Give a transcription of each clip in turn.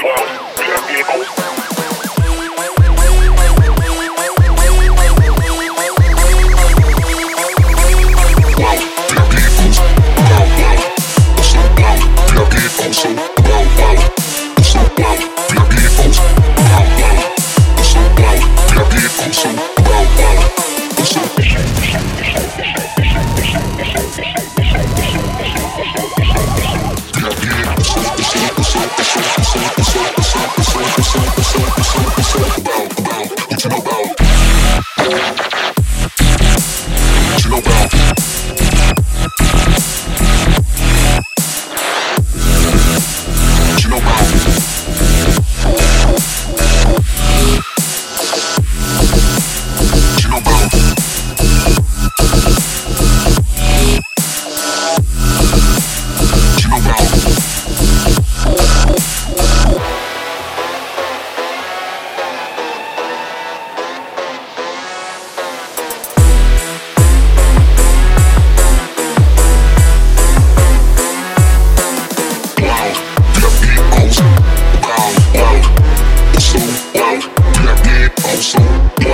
Bien, bien gros. Belbão.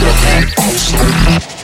Let's get